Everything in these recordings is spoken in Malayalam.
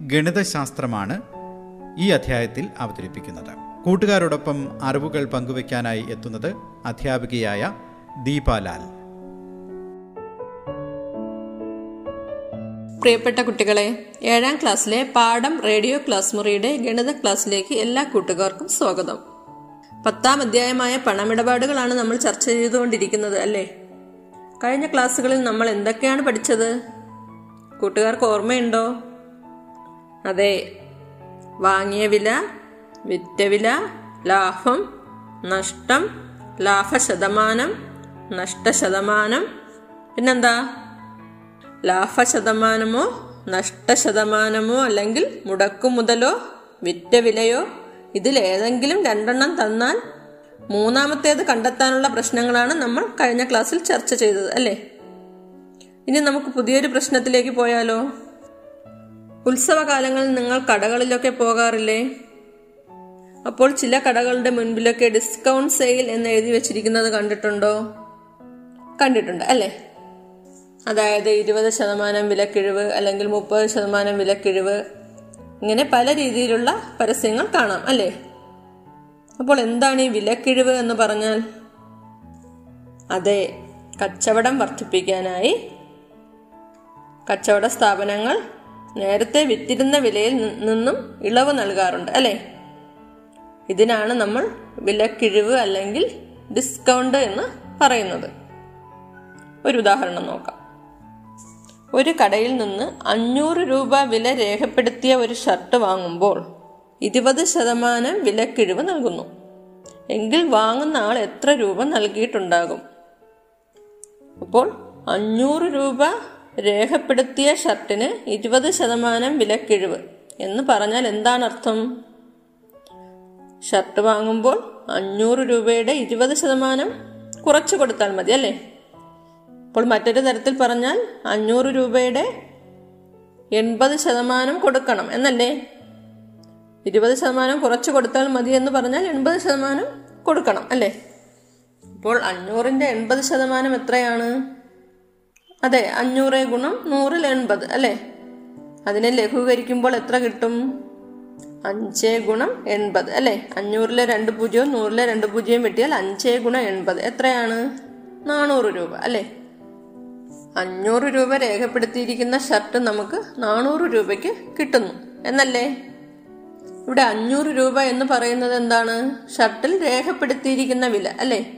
ഗണിതശാസ്ത്രമാണ് ഈ അധ്യായത്തിൽ അവതരിപ്പിക്കുന്നത്. കൂട്ടുകാരോടൊപ്പം അറിവുകൾ പങ്കുവയ്ക്കാനായി എത്തുന്നത് അധ്യാപികയായ ദീപാലാൽ പ്രിയപ്പെട്ട കുട്ടികളെ ഏഴാം ക്ലാസ്സിലെ പാഠം റേഡിയോ ക്ലാസ് മുറിയുടെ ഗണിത ക്ലാസ്സിലേക്ക് എല്ലാ കൂട്ടുകാർക്കും സ്വാഗതം. പത്താം അധ്യായമായ പണമിടപാടുകളാണ് നമ്മൾ ചർച്ച ചെയ്തുകൊണ്ടിരിക്കുന്നത് അല്ലേ? കഴിഞ്ഞ ക്ലാസ്സുകളിൽ നമ്മൾ എന്തൊക്കെയാണ് പഠിച്ചത്? കൂട്ടുകാർക്ക് ഓർമ്മയുണ്ടോ? അതെ വാങ്ങിയ വില വിറ്റ വില ലാഭം നഷ്ടം ലാഭശതമാനം നഷ്ടശതമാനം. പിന്നെന്താ? ലാഭശതമാനമോ നഷ്ടശതമാനമോ അല്ലെങ്കിൽ മുടക്കുമുതലോ വിറ്റ വിലയോ ഇതിലേതെങ്കിലും രണ്ടെണ്ണം തന്നാൽ മൂന്നാമത്തേത് കണ്ടെത്താനുള്ള പ്രശ്നങ്ങളാണ് നമ്മൾ കഴിഞ്ഞ ക്ലാസ്സിൽ ചർച്ച ചെയ്തത് അല്ലേ? ഇനി നമുക്ക് പുതിയൊരു പ്രശ്നത്തിലേക്ക് പോയാലോ? ഉത്സവകാലങ്ങളിൽ നിങ്ങൾ കടകളിലൊക്കെ പോകാറില്ലേ? അപ്പോൾ ചില കടകളുടെ മുൻപിലൊക്കെ ഡിസ്കൗണ്ട് സെയിൽ എന്ന് എഴുതി വെച്ചിരിക്കുന്നത് കണ്ടിട്ടുണ്ടോ? കണ്ടിട്ടുണ്ട് അല്ലേ? അതായത് ഇരുപത് ശതമാനം വിലക്കിഴിവ് അല്ലെങ്കിൽ മുപ്പത് ശതമാനം വിലക്കിഴിവ്. ഇങ്ങനെ പല രീതിയിലുള്ള പരസ്യങ്ങൾ കാണാം അല്ലേ? അപ്പോൾ എന്താണ് ഈ വിലക്കിഴിവ് എന്ന് പറഞ്ഞാൽ? അതെ കച്ചവടം വർദ്ധിപ്പിക്കാനായി കച്ചവട സ്ഥാപനങ്ങൾ നേരത്തെ വിറ്റിരുന്ന വിലയിൽ നിന്നും ഇളവ് നൽകാറുണ്ട് അല്ലേ? ഇതിനാണ് നമ്മൾ വിലക്കിഴിവ് അല്ലെങ്കിൽ ഡിസ്കൗണ്ട് എന്ന് പറയുന്നത്. ഒരു ഉദാഹരണം നോക്കാം. ഒരു കടയിൽ നിന്ന് അഞ്ഞൂറ് രൂപ വില രേഖപ്പെടുത്തിയ ഒരു ഷർട്ട് വാങ്ങുമ്പോൾ ഇരുപത് ശതമാനം വിലക്കിഴിവ് നൽകുന്നു. എങ്കിൽ വാങ്ങുന്ന ആൾ എത്ര രൂപ നൽകിയിട്ടുണ്ടാകും? അപ്പോൾ അഞ്ഞൂറ് രൂപ രേഖപ്പെടുത്തിയ ഷർട്ടിന് ഇരുപത് ശതമാനം വിലക്കിഴിവ്. എന്ന് പറഞ്ഞാൽ എന്താണ് അർത്ഥം? ഷർട്ട് വാങ്ങുമ്പോൾ അഞ്ഞൂറ് രൂപയുടെ ഇരുപത് ശതമാനം കുറച്ചു കൊടുത്താൽ മതി അല്ലേ? അപ്പോൾ മറ്റൊരു തരത്തിൽ പറഞ്ഞാൽ അഞ്ഞൂറ് രൂപയുടെ എൺപത് ശതമാനം കൊടുക്കണം എന്നല്ലേ? ഇരുപത് ശതമാനം കുറച്ച് കൊടുത്താൽ മതി എന്ന് പറഞ്ഞാൽ എൺപത് ശതമാനം കൊടുക്കണം അല്ലേ? അപ്പോൾ അഞ്ഞൂറിന്റെ എൺപത് ശതമാനം എത്രയാണ്? അതെ അഞ്ഞൂറ് ഗുണം നൂറിൽ എൺപത് അല്ലേ? അതിനെ ലഘൂകരിക്കുമ്പോൾ എത്ര കിട്ടും? അഞ്ച് ഗുണം എൺപത് അല്ലേ? അഞ്ഞൂറിലെ രണ്ട് പൂജ്യവും നൂറിലെ രണ്ട് പൂജ്യവും വെട്ടിയാൽ അഞ്ച് ഗുണം എൺപത്. എത്രയാണ്? നാനൂറ് രൂപ അല്ലേ? അഞ്ഞൂറ് രൂപ രേഖപ്പെടുത്തിയിരിക്കുന്ന ഷർട്ട് നമുക്ക് നാനൂറ് രൂപയ്ക്ക് കിട്ടുന്നു. എന്നല്ലേ? ഇവിടെ അഞ്ഞൂറ് രൂപ എന്ന് പറയുന്നത് എന്താണ്? ഷർട്ടിൽ രേഖപ്പെടുത്തിയിരിക്കുന്ന വില അല്ലേ?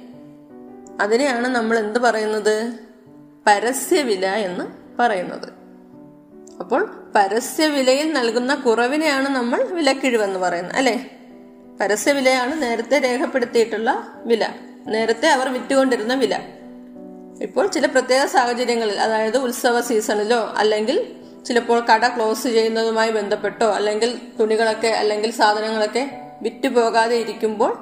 അതിനെയാണ് നമ്മൾ എന്ത് പറയുന്നത്? പരസ്യവില എന്ന് പറയുന്നത്. അപ്പോൾ പരസ്യവിലയിൽ നൽകുന്ന കുറവിനെയാണ് നമ്മൾ വിലക്കിഴിവെന്ന് പറയുന്നത് അല്ലേ? പരസ്യവിലയാണ് നേരത്തെ രേഖപ്പെടുത്തിയിട്ടുള്ള വില. നേരത്തെ അവർ വിറ്റുകൊണ്ടിരുന്ന വില. ഇപ്പോൾ ചില പ്രത്യേക സാഹചര്യങ്ങളിൽ അതായത് ഉത്സവ സീസണിലോ അല്ലെങ്കിൽ ചിലപ്പോൾ കട ക്ലോസ് ചെയ്യുന്നതുമായി ബന്ധപ്പെട്ടോ അല്ലെങ്കിൽ തുണികളൊക്കെ അല്ലെങ്കിൽ സാധനങ്ങളൊക്കെ വിറ്റ് പോകാതെ ഇരിക്കുമ്പോൾ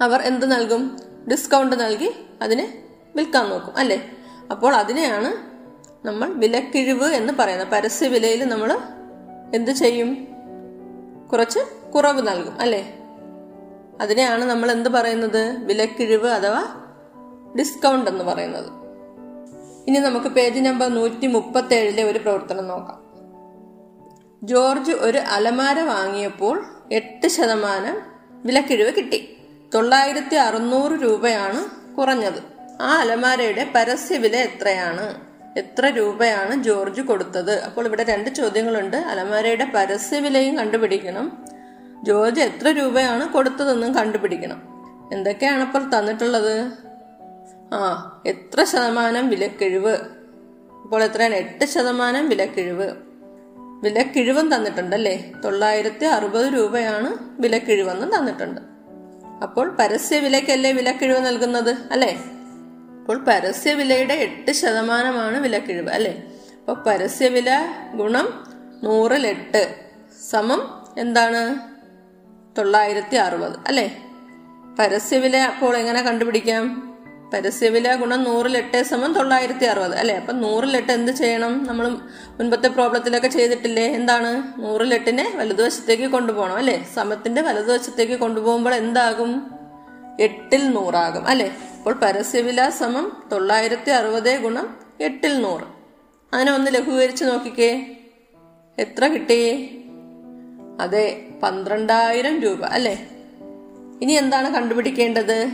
അവർ എന്ത് നൽകും? ഡിസ്കൗണ്ട് നൽകി അതിനെ വിൽക്കാൻ നോക്കും അല്ലേ? അപ്പോൾ അതിനെയാണ് നമ്മൾ വിലക്കിഴിവ് എന്ന് പറയുന്നത്. പരസ്യ വിലയിൽ നമ്മൾ എന്ത് ചെയ്യും? കുറച്ച് കുറവ് നൽകും അല്ലേ? അതിനെയാണ് നമ്മൾ എന്ത് പറയുന്നത്? വിലക്കിഴിവ് അഥവാ ഡിസ്കൗണ്ട് എന്ന് പറയുന്നത്. ഇനി നമുക്ക് പേജ് നമ്പർ നൂറ്റി മുപ്പത്തേഴിലെ ഒരു പ്രവർത്തനം നോക്കാം. ജോർജ് ഒരു അലമാര വാങ്ങിയപ്പോൾ എട്ട് ശതമാനം വിലക്കിഴിവ് കിട്ടി. തൊള്ളായിരത്തി അറുന്നൂറ് രൂപയാണ് കുറഞ്ഞത്. ആ അലമാരയുടെ പരസ്യ വില എത്രയാണ്? എത്ര രൂപയാണ് ജോർജ് കൊടുത്തത്? അപ്പോൾ ഇവിടെ രണ്ട് ചോദ്യങ്ങളുണ്ട്. അലമാരയുടെ പരസ്യ വിലയും കണ്ടുപിടിക്കണം. ജോർജ് എത്ര രൂപയാണ് കൊടുത്തതെന്നും കണ്ടുപിടിക്കണം. എന്തൊക്കെയാണ് അപ്പോൾ തന്നിട്ടുള്ളത്? ആ എത്ര ശതമാനം വിലക്കിഴിവ്? അപ്പോൾ എത്രയാണ്? എട്ട് ശതമാനം വിലക്കിഴിവ്. വിലക്കിഴിവും തന്നിട്ടുണ്ടല്ലേ? തൊള്ളായിരത്തി അറുപത് രൂപയാണ് വിലക്കിഴിവെന്ന് തന്നിട്ടുണ്ട്. അപ്പോൾ പരസ്യ വിലക്കല്ലേ വിലക്കിഴിവ് നൽകുന്നത്? അല്ലേ? അപ്പോൾ പരസ്യവിലയുടെ എട്ട് ശതമാനമാണ് വിലക്കിഴിവ് അല്ലേ? അപ്പോൾ പരസ്യവില ഗുണം നൂറിൽ എട്ട് സമം എന്താണ്? തൊള്ളായിരത്തി അറുപത് അല്ലേ? പരസ്യവില അപ്പോൾ എങ്ങനെ കണ്ടുപിടിക്കാം? പരസ്യവില ഗുണം നൂറിലെട്ട് സമം തൊള്ളായിരത്തി അറുപത് അല്ലേ അപ്പം നൂറിലെട്ട് എന്ത് ചെയ്യണം? നമ്മൾ മുൻപത്തെ പ്രോബ്ലത്തിലൊക്കെ ചെയ്തിട്ടില്ലേ? എന്താണ്? നൂറിലെട്ടിനെ വലതുവശത്തേക്ക് കൊണ്ടുപോകണം അല്ലേ? സമത്തിന്റെ വലതുവശത്തേക്ക് കൊണ്ടുപോകുമ്പോൾ എന്താകും? എട്ടിൽ നൂറാകും. അല്ലെ? അപ്പോൾ പരസ്യവില സമം തൊള്ളായിരത്തി അറുപത് ഗുണം എട്ടിൽ നൂറ്. അതിനെ ഒന്ന് ലഘൂകരിച്ച് നോക്കിക്കേ. എത്ര കിട്ടി? അതെ പന്ത്രണ്ടായിരം രൂപ. അല്ലെ? ഇനി എന്താണ് കണ്ടുപിടിക്കേണ്ടത്?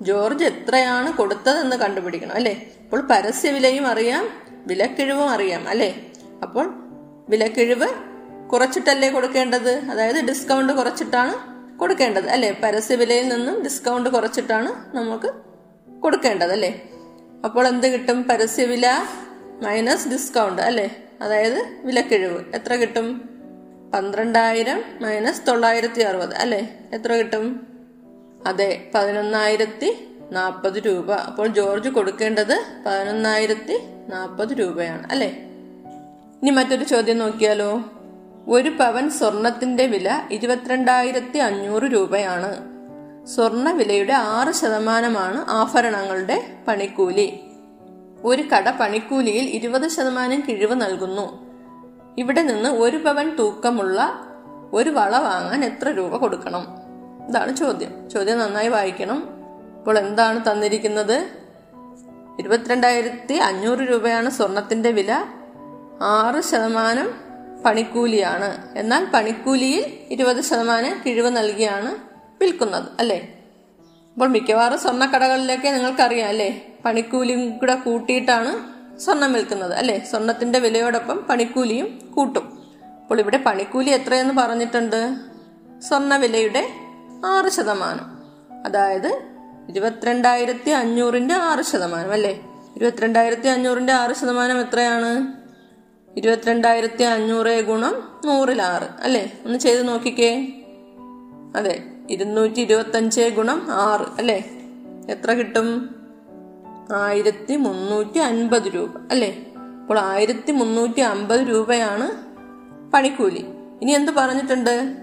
ജോർജ് എത്രയാണ് കൊടുത്തതെന്ന് കണ്ടുപിടിക്കണം. അല്ലെ? അപ്പോൾ പരസ്യവിലയും അറിയാം വിലക്കിഴിവും അറിയാം. അല്ലെ? അപ്പോൾ വിലക്കിഴിവ് കുറച്ചിട്ടല്ലേ കൊടുക്കേണ്ടത്? അതായത് ഡിസ്കൗണ്ട് കുറച്ചിട്ടാണ് കൊടുക്കേണ്ടത് അല്ലേ? പരസ്യവിലയിൽ നിന്നും ഡിസ്കൗണ്ട് കുറച്ചിട്ടാണ് നമുക്ക് കൊടുക്കേണ്ടത് അല്ലേ? അപ്പോൾ എന്ത് കിട്ടും? പരസ്യവില മൈനസ് ഡിസ്കൗണ്ട് അല്ലേ? അതായത് വിലക്കിഴിവ്. എത്ര കിട്ടും? പന്ത്രണ്ടായിരം മൈനസ് തൊള്ളായിരത്തി അറുപത് അല്ലേ? എത്ര കിട്ടും? അതെ പതിനൊന്നായിരത്തി നാൽപ്പത് രൂപ. അപ്പോൾ ജോർജ് കൊടുക്കേണ്ടത് പതിനൊന്നായിരത്തി നാൽപ്പത് രൂപയാണ് അല്ലേ? ഇനി മറ്റൊരു ചോദ്യം നോക്കിയാലോ? ഒരു പവൻ സ്വർണത്തിന്റെ വില ഇരുപത്തിരണ്ടായിരത്തി അഞ്ഞൂറ് രൂപയാണ്. സ്വർണ വിലയുടെ ആറ് ശതമാനമാണ് ആഭരണങ്ങളുടെ പണിക്കൂലി. ഒരു കട പണിക്കൂലിയിൽ ഇരുപത് ശതമാനം കിഴിവ് നൽകുന്നു. ഇവിടെ നിന്ന് ഒരു പവൻ തൂക്കമുള്ള ഒരു വള വാങ്ങാൻ എത്ര രൂപ കൊടുക്കണം? ഇതാണ് ചോദ്യം. ചോദ്യം നന്നായി വായിക്കണം. ഇപ്പോൾ എന്താണ് തന്നിരിക്കുന്നത്? ഇരുപത്തിരണ്ടായിരത്തി അഞ്ഞൂറ് രൂപയാണ് സ്വർണത്തിന്റെ വില. ആറ് ശതമാനം പണിക്കൂലിയാണ്. എന്നാൽ പണിക്കൂലിയിൽ ഇരുപത് ശതമാനം കിഴിവ് നൽകിയാണ് വിൽക്കുന്നത് അല്ലേ? അപ്പോൾ മിക്കവാറും സ്വർണക്കടകളിലൊക്കെ നിങ്ങൾക്കറിയാം അല്ലേ? പണിക്കൂലിയും കൂടെ കൂട്ടിയിട്ടാണ് സ്വർണം വിൽക്കുന്നത് അല്ലേ? സ്വർണത്തിന്റെ വിലയോടൊപ്പം പണിക്കൂലിയും കൂട്ടും. അപ്പോൾ ഇവിടെ പണിക്കൂലി എത്രയെന്ന് പറഞ്ഞിട്ടുണ്ട്? സ്വർണ വിലയുടെ ആറ് ശതമാനം. അതായത് ഇരുപത്തിരണ്ടായിരത്തി അഞ്ഞൂറിന്റെ ആറ് ശതമാനം അല്ലേ? ഇരുപത്തിരണ്ടായിരത്തി അഞ്ഞൂറിന്റെ ആറ് ശതമാനം എത്രയാണ്? ഇരുപത്തിരണ്ടായിരത്തി അഞ്ഞൂറ് ഗുണം നൂറിൽ ആറ് അല്ലേ? ഒന്ന് ചെയ്ത് നോക്കിക്കേ. അതെ ഇരുന്നൂറ്റി ഇരുപത്തഞ്ച് ഗുണം ആറ്. അല്ലേ? എത്ര കിട്ടും? ആയിരത്തി മുന്നൂറ്റി അൻപത് രൂപ. അല്ലേ? അപ്പോൾ ആയിരത്തി മുന്നൂറ്റി അമ്പത് രൂപയാണ് പണിക്കൂലി. ഇനി എന്ത് പറഞ്ഞിട്ടുണ്ട്?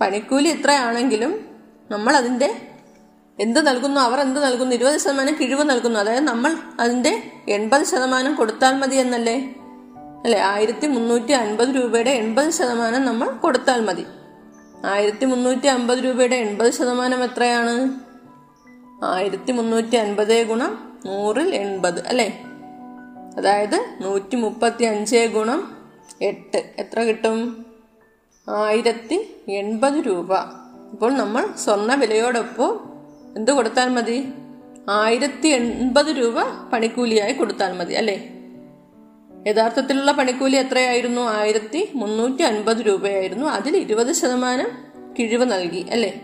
പണിക്കൂലി എത്രയാണെങ്കിലും നമ്മൾ അതിന്റെ എന്ത് നൽകുന്നു? അവർ എന്ത് നൽകുന്നു? ഇരുപത് ശതമാനം കിഴിവ് നൽകുന്നു. അതായത് നമ്മൾ അതിന്റെ എൺപത് ശതമാനം കൊടുത്താൽ മതി എന്നല്ലേ? അല്ലെ? ആയിരത്തി മുന്നൂറ്റി അൻപത് രൂപയുടെ എൺപത് ശതമാനം നമ്മൾ കൊടുത്താൽ മതി. ആയിരത്തി മുന്നൂറ്റി അമ്പത് രൂപയുടെ എൺപത് ശതമാനം എത്രയാണ്? ആയിരത്തി മുന്നൂറ്റി അൻപത് ഗുണം നൂറിൽ എൺപത് അല്ലേ? അതായത് നൂറ്റി മുപ്പത്തി അഞ്ച് ഗുണം എട്ട്. എത്ര കിട്ടും? ആയിരത്തി എൺപത് രൂപ. ഇപ്പോൾ നമ്മൾ സ്വർണ വിലയോടൊപ്പം എന്ത് കൊടുത്താൽ മതി? ആയിരത്തി എൺപത് രൂപ പണിക്കൂലിയായി കൊടുത്താൽ മതി അല്ലേ? യഥാർത്ഥത്തിലുള്ള പണിക്കൂലി എത്രയായിരുന്നു? ആയിരത്തി മുന്നൂറ്റി അൻപത് രൂപയായിരുന്നു. അതിൽ ഇരുപത് ശതമാനം കിഴിവ് നൽകി അല്ലേ?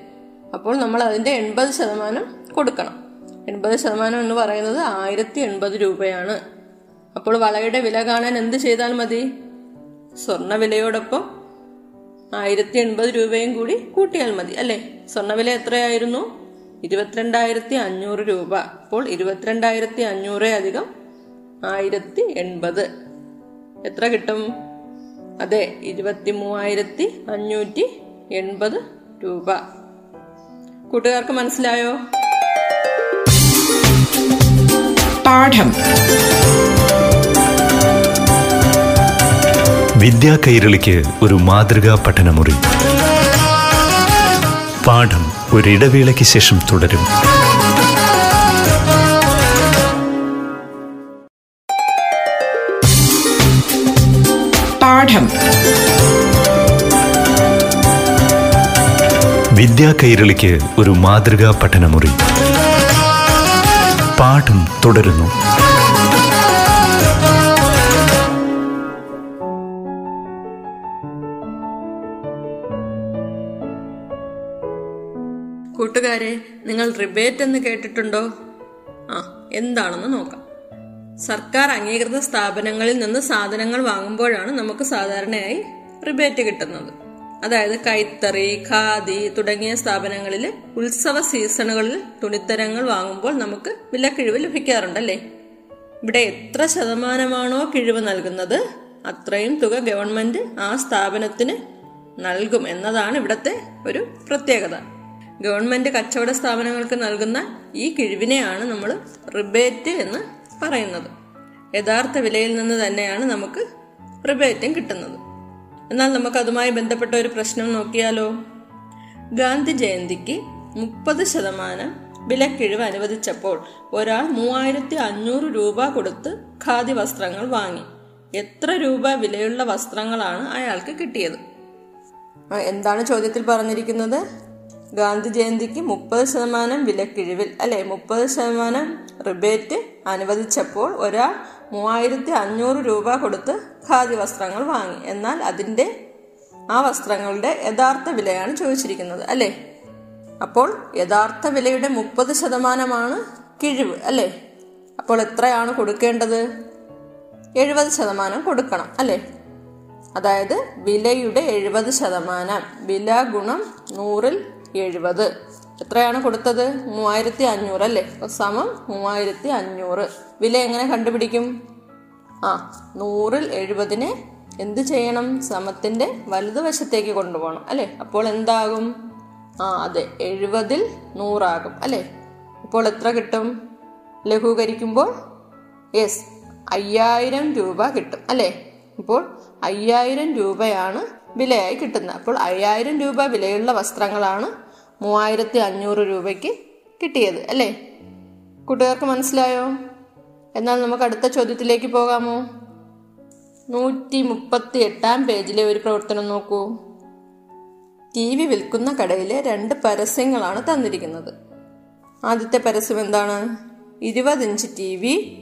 അപ്പോൾ നമ്മൾ അതിന്റെ എൺപത് ശതമാനം കൊടുക്കണം. എൺപത് ശതമാനം എന്ന് പറയുന്നത് ആയിരത്തി എൺപത് രൂപയാണ്. അപ്പോൾ വളയുടെ വില കാണാൻ എന്ത് ചെയ്താൽ മതി? സ്വർണ വിലയോടൊപ്പം ആയിരത്തി എൺപത് രൂപയും കൂടി കൂട്ടിയാൽ മതി അല്ലേ? സ്വർണവില എത്രയായിരുന്നു? ഇരുപത്തിരണ്ടായിരത്തി അഞ്ഞൂറ് രൂപ. അപ്പോൾ ഇരുപത്തിരണ്ടായിരത്തി അഞ്ഞൂറ് അധികം ആയിരത്തി എൺപത്. എത്ര കിട്ടും? അതെ ഇരുപത്തി മൂവായിരത്തി അഞ്ഞൂറ്റി എൺപത് രൂപ. കൂട്ടുകാർക്ക് മനസ്സിലായോ? പാഠം. വിദ്യാ കൈരളിക്ക് ഒരു മാതൃകാ പഠനമുറി. പാഠം ഒരിടവേളയ്ക്ക് ശേഷം തുടരും. പാഠം വിദ്യാ കൈരളിക്ക് ഒരു മാതൃകാ പഠനമുറി. പാഠം തുടരുന്നു. കൂട്ടുകാരെ നിങ്ങൾ റിബേറ്റ് എന്ന് കേട്ടിട്ടുണ്ടോ? ആ എന്താണെന്ന് നോക്കാം. സർക്കാർ അംഗീകൃത സ്ഥാപനങ്ങളിൽ നിന്ന് സാധനങ്ങൾ വാങ്ങുമ്പോഴാണ് നമുക്ക് സാധാരണയായി റിബേറ്റ് കിട്ടുന്നത്. അതായത് കൈത്തറി ഖാദി തുടങ്ങിയ സ്ഥാപനങ്ങളിൽ ഉത്സവ സീസണുകളിൽ തുണിത്തരങ്ങൾ വാങ്ങുമ്പോൾ നമുക്ക് വിലക്കിഴിവ് ലഭിക്കാറുണ്ടല്ലേ? ഇവിടെ എത്ര ശതമാനമാണോ കിഴിവ് നൽകുന്നത് അത്രയും തുക ഗവൺമെന്റ് ആ സ്ഥാപനത്തിന് നൽകും എന്നതാണ് ഇവിടുത്തെ ഒരു പ്രത്യേകത. ഗവൺമെന്റ് കച്ചവട സ്ഥാപനങ്ങൾക്ക് നൽകുന്ന ഈ കിഴിവിനെയാണ് നമ്മൾ റിബേറ്റ് എന്ന് പറയുന്നത്. യഥാർത്ഥ വിലയിൽ നിന്ന് തന്നെയാണ് നമുക്ക് റിബേറ്റും കിട്ടുന്നത്. എന്നാൽ നമുക്ക് അതുമായി ബന്ധപ്പെട്ട ഒരു പ്രശ്നം നോക്കിയാലോ? ഗാന്ധി ജയന്തിക്ക് മുപ്പത് ശതമാനം വിലക്കിഴിവ് അനുവദിച്ചപ്പോൾ ഒരാൾ മൂവായിരത്തി അഞ്ഞൂറ് രൂപ കൊടുത്ത് ഖാദി വസ്ത്രങ്ങൾ വാങ്ങി. എത്ര രൂപ വിലയുള്ള വസ്ത്രങ്ങളാണ് അയാൾക്ക് കിട്ടിയത്? എന്താണ് ചോദ്യത്തിൽ പറഞ്ഞിരിക്കുന്നത്? ഗാന്ധി ജയന്തിക്ക് മുപ്പത് ശതമാനം വിലക്കിഴിവിൽ അല്ലെ മുപ്പത് ശതമാനം റിബേറ്റ് അനുവദിച്ചപ്പോൾ ഒരാൾ മൂവായിരത്തി അഞ്ഞൂറ് രൂപ കൊടുത്ത് ഖാദി വസ്ത്രങ്ങൾ വാങ്ങി. എന്നാൽ അതിന്റെ ആ വസ്ത്രങ്ങളുടെ യഥാർത്ഥ വിലയാണ് ചോദിച്ചിരിക്കുന്നത് അല്ലേ? അപ്പോൾ യഥാർത്ഥ വിലയുടെ മുപ്പത് ശതമാനമാണ് കിഴിവ് അല്ലേ? അപ്പോൾ എത്രയാണ് കൊടുക്കേണ്ടത്? എഴുപത് ശതമാനം കൊടുക്കണം അല്ലേ? അതായത് വിലയുടെ എഴുപത് ശതമാനം. വില ഗുണം നൂറിൽ എഴുപത്. എത്രയാണ് കൊടുത്തത്? മൂവായിരത്തി അഞ്ഞൂറ് അല്ലേ? സമം മൂവായിരത്തി അഞ്ഞൂറ് വില എങ്ങനെ കണ്ടുപിടിക്കും? ആ നൂറിൽ എഴുപതിനെ എന്ത് ചെയ്യണം? സമത്തിന്റെ വലതുവശത്തേക്ക് കൊണ്ടുപോകണം അല്ലേ? അപ്പോൾ എന്താകും? ആ അതെ എഴുപതിൽ നൂറാകും അല്ലേ? ഇപ്പോൾ എത്ര കിട്ടും? ലഘൂകരിക്കുമ്പോൾ യെസ് അയ്യായിരം രൂപ കിട്ടും അല്ലേ? ഇപ്പോൾ അയ്യായിരം രൂപയാണ് വിലയായി കിട്ടുന്നത്. അപ്പോൾ അയ്യായിരം രൂപ വിലയുള്ള വസ്ത്രങ്ങളാണ് മൂവായിരത്തി അഞ്ഞൂറ് രൂപയ്ക്ക് കിട്ടിയത് അല്ലേ? കൂട്ടുകാർക്ക് മനസ്സിലായോ? എന്നാൽ നമുക്ക് അടുത്ത ചോദ്യത്തിലേക്ക് പോകാമോ? നൂറ്റി മുപ്പത്തി എട്ടാം പേജിലെ ഒരു പ്രവർത്തനം നോക്കൂ. ടി വി വിൽക്കുന്ന കടയിലെ രണ്ട് പരസ്യങ്ങളാണ് തന്നിരിക്കുന്നത്. ആദ്യത്തെ പരസ്യം എന്താണ്? ഇരുപത് ഇഞ്ച് ടി വി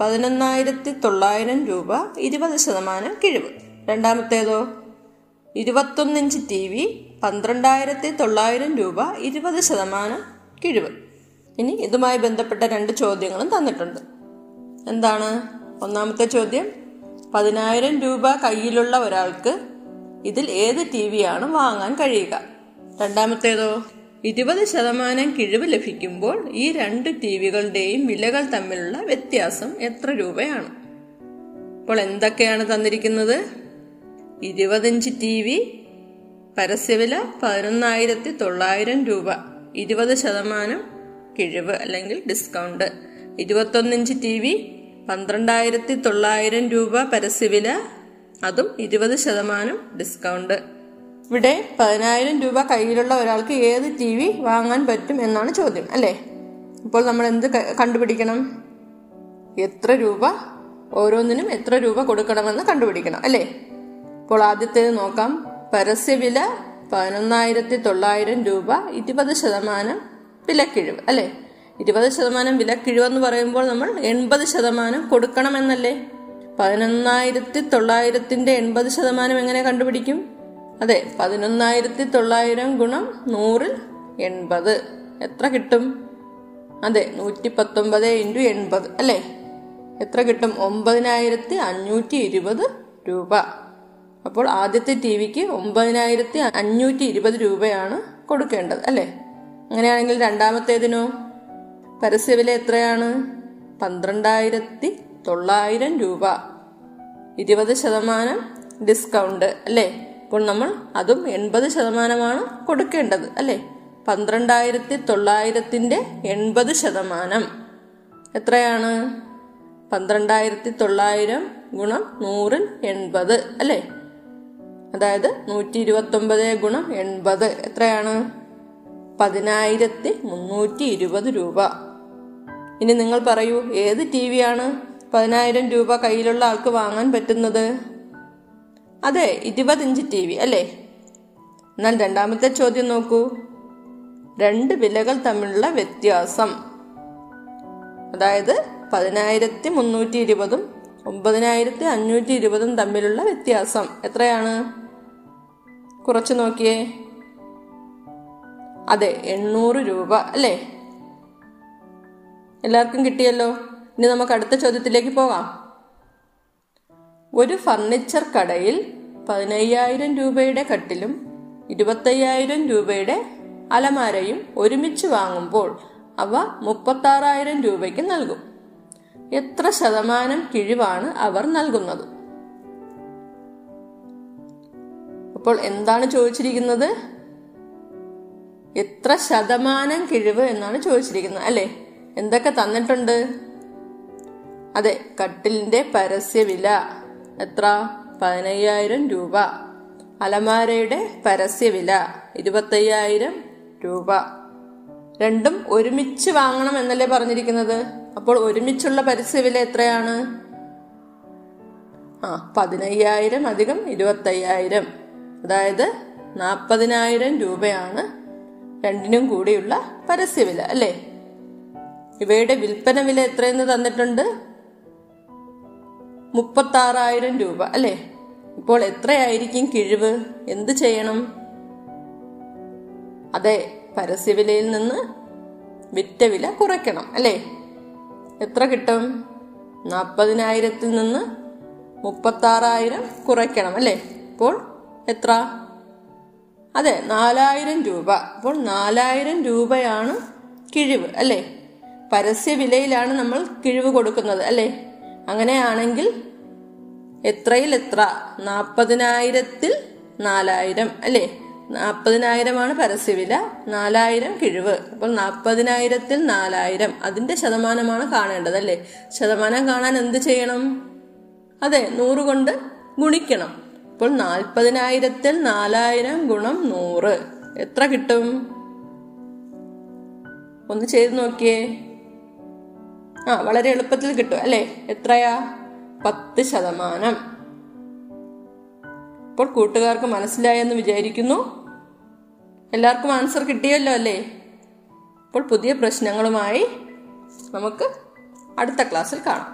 പതിനൊന്നായിരത്തി തൊള്ളായിരം രൂപ ഇരുപത് ശതമാനം കിഴിവ്. രണ്ടാമത്തേതോ? ഇരുപത്തൊന്നിഞ്ച് ടി വി പന്ത്രണ്ടായിരത്തി തൊള്ളായിരം രൂപ ഇരുപത് ശതമാനം കിഴിവ്. ഇനി ഇതുമായി ബന്ധപ്പെട്ട രണ്ട് ചോദ്യങ്ങളും തന്നിട്ടുണ്ട്. എന്താണ്? ഒന്നാമത്തെ ചോദ്യം പതിനായിരം രൂപ കയ്യിലുള്ള ഒരാൾക്ക് ഇതിൽ ഏത് ടി വിയാണ് വാങ്ങാൻ കഴിയുക? രണ്ടാമത്തേതോ ഇരുപത് ശതമാനം കിഴിവ് ലഭിക്കുമ്പോൾ ഈ രണ്ട് ടി വികളുടെയും വിലകൾ തമ്മിലുള്ള വ്യത്യാസം എത്ര രൂപയാണ്? അപ്പോൾ എന്തൊക്കെയാണ് തന്നിരിക്കുന്നത്? ഇരുപതിഞ്ച് ടി വി പരസ്യവില പതിനൊന്നായിരത്തി തൊള്ളായിരം രൂപ. ഇരുപത് ശതമാനം കിഴിവ് അല്ലെങ്കിൽ ഡിസ്കൗണ്ട് ഇരുപത്തൊന്നിഞ്ച് ടി വി പന്ത്രണ്ടായിരത്തി തൊള്ളായിരം രൂപ പരസ്യവില അതും ഇരുപത് ശതമാനം ഡിസ്കൗണ്ട് ഇവിടെ പതിനായിരം രൂപ കയ്യിലുള്ള ഒരാൾക്ക് ഏത് ടി വി വാങ്ങാൻ പറ്റും എന്നാണ് ചോദ്യം അല്ലേ? ഇപ്പോൾ നമ്മൾ എന്ത് കണ്ടുപിടിക്കണം? എത്ര രൂപ ഓരോന്നിനും എത്ര രൂപ കൊടുക്കണമെന്ന് കണ്ടുപിടിക്കണം അല്ലേ? അപ്പോൾ ആദ്യത്തേത് നോക്കാം. പരസ്യവില പതിനൊന്നായിരത്തി തൊള്ളായിരം രൂപ ഇരുപത് ശതമാനം വിലക്കിഴിവ് അല്ലേ? ഇരുപത് ശതമാനം വിലക്കിഴിവെന്ന് പറയുമ്പോൾ നമ്മൾ എൺപത് ശതമാനം കൊടുക്കണമെന്നല്ലേ? പതിനൊന്നായിരത്തി തൊള്ളായിരത്തിന്റെ എൺപത് ശതമാനം എങ്ങനെ കണ്ടുപിടിക്കും? അതെ പതിനൊന്നായിരത്തി തൊള്ളായിരം ഗുണം നൂറിൽ എൺപത്. എത്ര കിട്ടും? അതെ നൂറ്റി പത്തൊമ്പത് ഇന്റു എൺപത് അല്ലേ? എത്ര കിട്ടും? ഒമ്പതിനായിരത്തി അഞ്ഞൂറ്റി ഇരുപത് രൂപ. അപ്പോൾ ആദ്യത്തെ ടി വിക്ക് ഒമ്പതിനായിരത്തി അഞ്ഞൂറ്റി ഇരുപത് രൂപയാണ് കൊടുക്കേണ്ടത് അല്ലേ? അങ്ങനെയാണെങ്കിൽ രണ്ടാമത്തേതിനോ? പരസ്യവില എത്രയാണ്? പന്ത്രണ്ടായിരത്തി തൊള്ളായിരം രൂപ. ഇരുപത് ശതമാനം ഡിസ്കൗണ്ട് അല്ലേ? അപ്പോൾ നമ്മൾ അതും എൺപത് ശതമാനമാണ് കൊടുക്കേണ്ടത് അല്ലേ? പന്ത്രണ്ടായിരത്തി തൊള്ളായിരത്തിന്റെ എൺപത് ശതമാനം. എത്രയാണ്? പന്ത്രണ്ടായിരത്തി തൊള്ളായിരം ഗുണം നൂറിൽ എൺപത് അല്ലേ? അതായത് നൂറ്റി ഇരുപത്തൊമ്പത് ഗുണം എൺപത്. എത്രയാണ്? പതിനായിരത്തി മുന്നൂറ്റി ഇരുപത് രൂപ. ഇനി നിങ്ങൾ പറയൂ ഏത് ടി വിയാണ് പതിനായിരം രൂപ കയ്യിലുള്ള ആൾക്ക് വാങ്ങാൻ പറ്റുന്നത്? അതെ ഇരുപത് ഇഞ്ച് ടി വി അല്ലേ? എന്നാൽ രണ്ടാമത്തെ ചോദ്യം നോക്കൂ. രണ്ട് വിലകൾ തമ്മിലുള്ള വ്യത്യാസം. അതായത് പതിനായിരത്തി മുന്നൂറ്റി ഇരുപതും ഒമ്പതിനായിരത്തി അഞ്ഞൂറ്റി ഇരുപതും തമ്മിലുള്ള വ്യത്യാസം. എത്രയാണ്? കുറച്ച് നോക്കിയേ. അതെ എണ്ണൂറ് രൂപ അല്ലേ? എല്ലാവർക്കും കിട്ടിയല്ലോ. ഇനി നമുക്ക് അടുത്ത ചോദ്യത്തിലേക്ക് പോകാം. ഒരു ഫർണിച്ചർ കടയിൽ പതിനയ്യായിരം രൂപയുടെ കട്ടിലും ഇരുപത്തയ്യായിരം രൂപയുടെ അലമാരയും ഒരുമിച്ച് വാങ്ങുമ്പോൾ അവ മുപ്പത്താറായിരം രൂപയ്ക്ക് നൽകും. എത്ര ശതമാനം കിഴിവാണ് അവർ നൽകുന്നത്? അപ്പോൾ എന്താണ് ചോദിച്ചിരിക്കുന്നത്? എത്ര ശതമാനം കിഴിവ് എന്നാണ് ചോദിച്ചിരിക്കുന്നത് അല്ലേ? എന്തൊക്കെ തന്നിട്ടുണ്ട്? അതെ കട്ടിലിന്റെ പരസ്യവില എത്ര? പതിനയ്യായിരം രൂപ. അലമാരയുടെ പരസ്യവില ഇരുപത്തയ്യായിരം രൂപ. രണ്ടും ഒരുമിച്ച് വാങ്ങണം എന്നല്ലേ പറഞ്ഞിരിക്കുന്നത്? അപ്പോൾ ഒരുമിച്ചുള്ള പരസ്യവില എത്രയാണ്? ആ പതിനയ്യായിരം അധികം ഇരുപത്തയ്യായിരം. അതായത് നാൽപ്പതിനായിരം രൂപയാണ് രണ്ടിനും കൂടിയുള്ള പരസ്യവില അല്ലേ? ഇവയുടെ വിൽപ്പന വില എത്രയെന്ന് തന്നിട്ടുണ്ട്? മുപ്പത്താറായിരം രൂപ അല്ലേ? ഇപ്പോൾ എത്രയായിരിക്കും കിഴിവ്? എന്ത് ചെയ്യണം? അതെ പരസ്യവിലയിൽ നിന്ന് വിറ്റ വില കുറയ്ക്കണം അല്ലേ? എത്ര കിട്ടും? നാൽപ്പതിനായിരത്തിൽ നിന്ന് മുപ്പത്താറായിരം കുറയ്ക്കണം അല്ലേ? അപ്പോൾ എത്ര? അതെ നാലായിരം രൂപ. അപ്പോൾ നാലായിരം രൂപയാണ് കിഴിവ് അല്ലേ? പരസ്യ വിലയിലാണ് നമ്മൾ കിഴിവ് കൊടുക്കുന്നത് അല്ലേ? അങ്ങനെയാണെങ്കിൽ എത്രയിൽ എത്ര നാൽപ്പതിനായിരത്തിൽ നാലായിരം അല്ലേ? നാൽപ്പതിനായിരമാണ് പരസ്യവില നാലായിരം കിഴിവ്. അപ്പോൾ നാൽപ്പതിനായിരത്തിൽ നാലായിരം. അതിന്റെ ശതമാനമാണ് കാണേണ്ടത് അല്ലേ? ശതമാനം കാണാൻ എന്ത് ചെയ്യണം? അതെ നൂറ് കൊണ്ട് ഗുണിക്കണം. അപ്പോൾ നാൽപ്പതിനായിരത്തിൽ നാലായിരം ഗുണം നൂറ്. എത്ര കിട്ടും? ഒന്ന് ചെയ്ത് നോക്കിയേ. ആ വളരെ എളുപ്പത്തിൽ കിട്ടും അല്ലേ? എത്രയാ? പത്ത് ശതമാനം. ഇപ്പോൾ കൂട്ടുകാർക്ക് മനസ്സിലായെന്ന് വിചാരിക്കുന്നു. എല്ലാവർക്കും ആൻസർ കിട്ടിയല്ലോ അല്ലേ? അപ്പോൾ പുതിയ പ്രശ്നങ്ങളുമായി നമുക്ക് അടുത്ത ക്ലാസ്സിൽ കാണാം.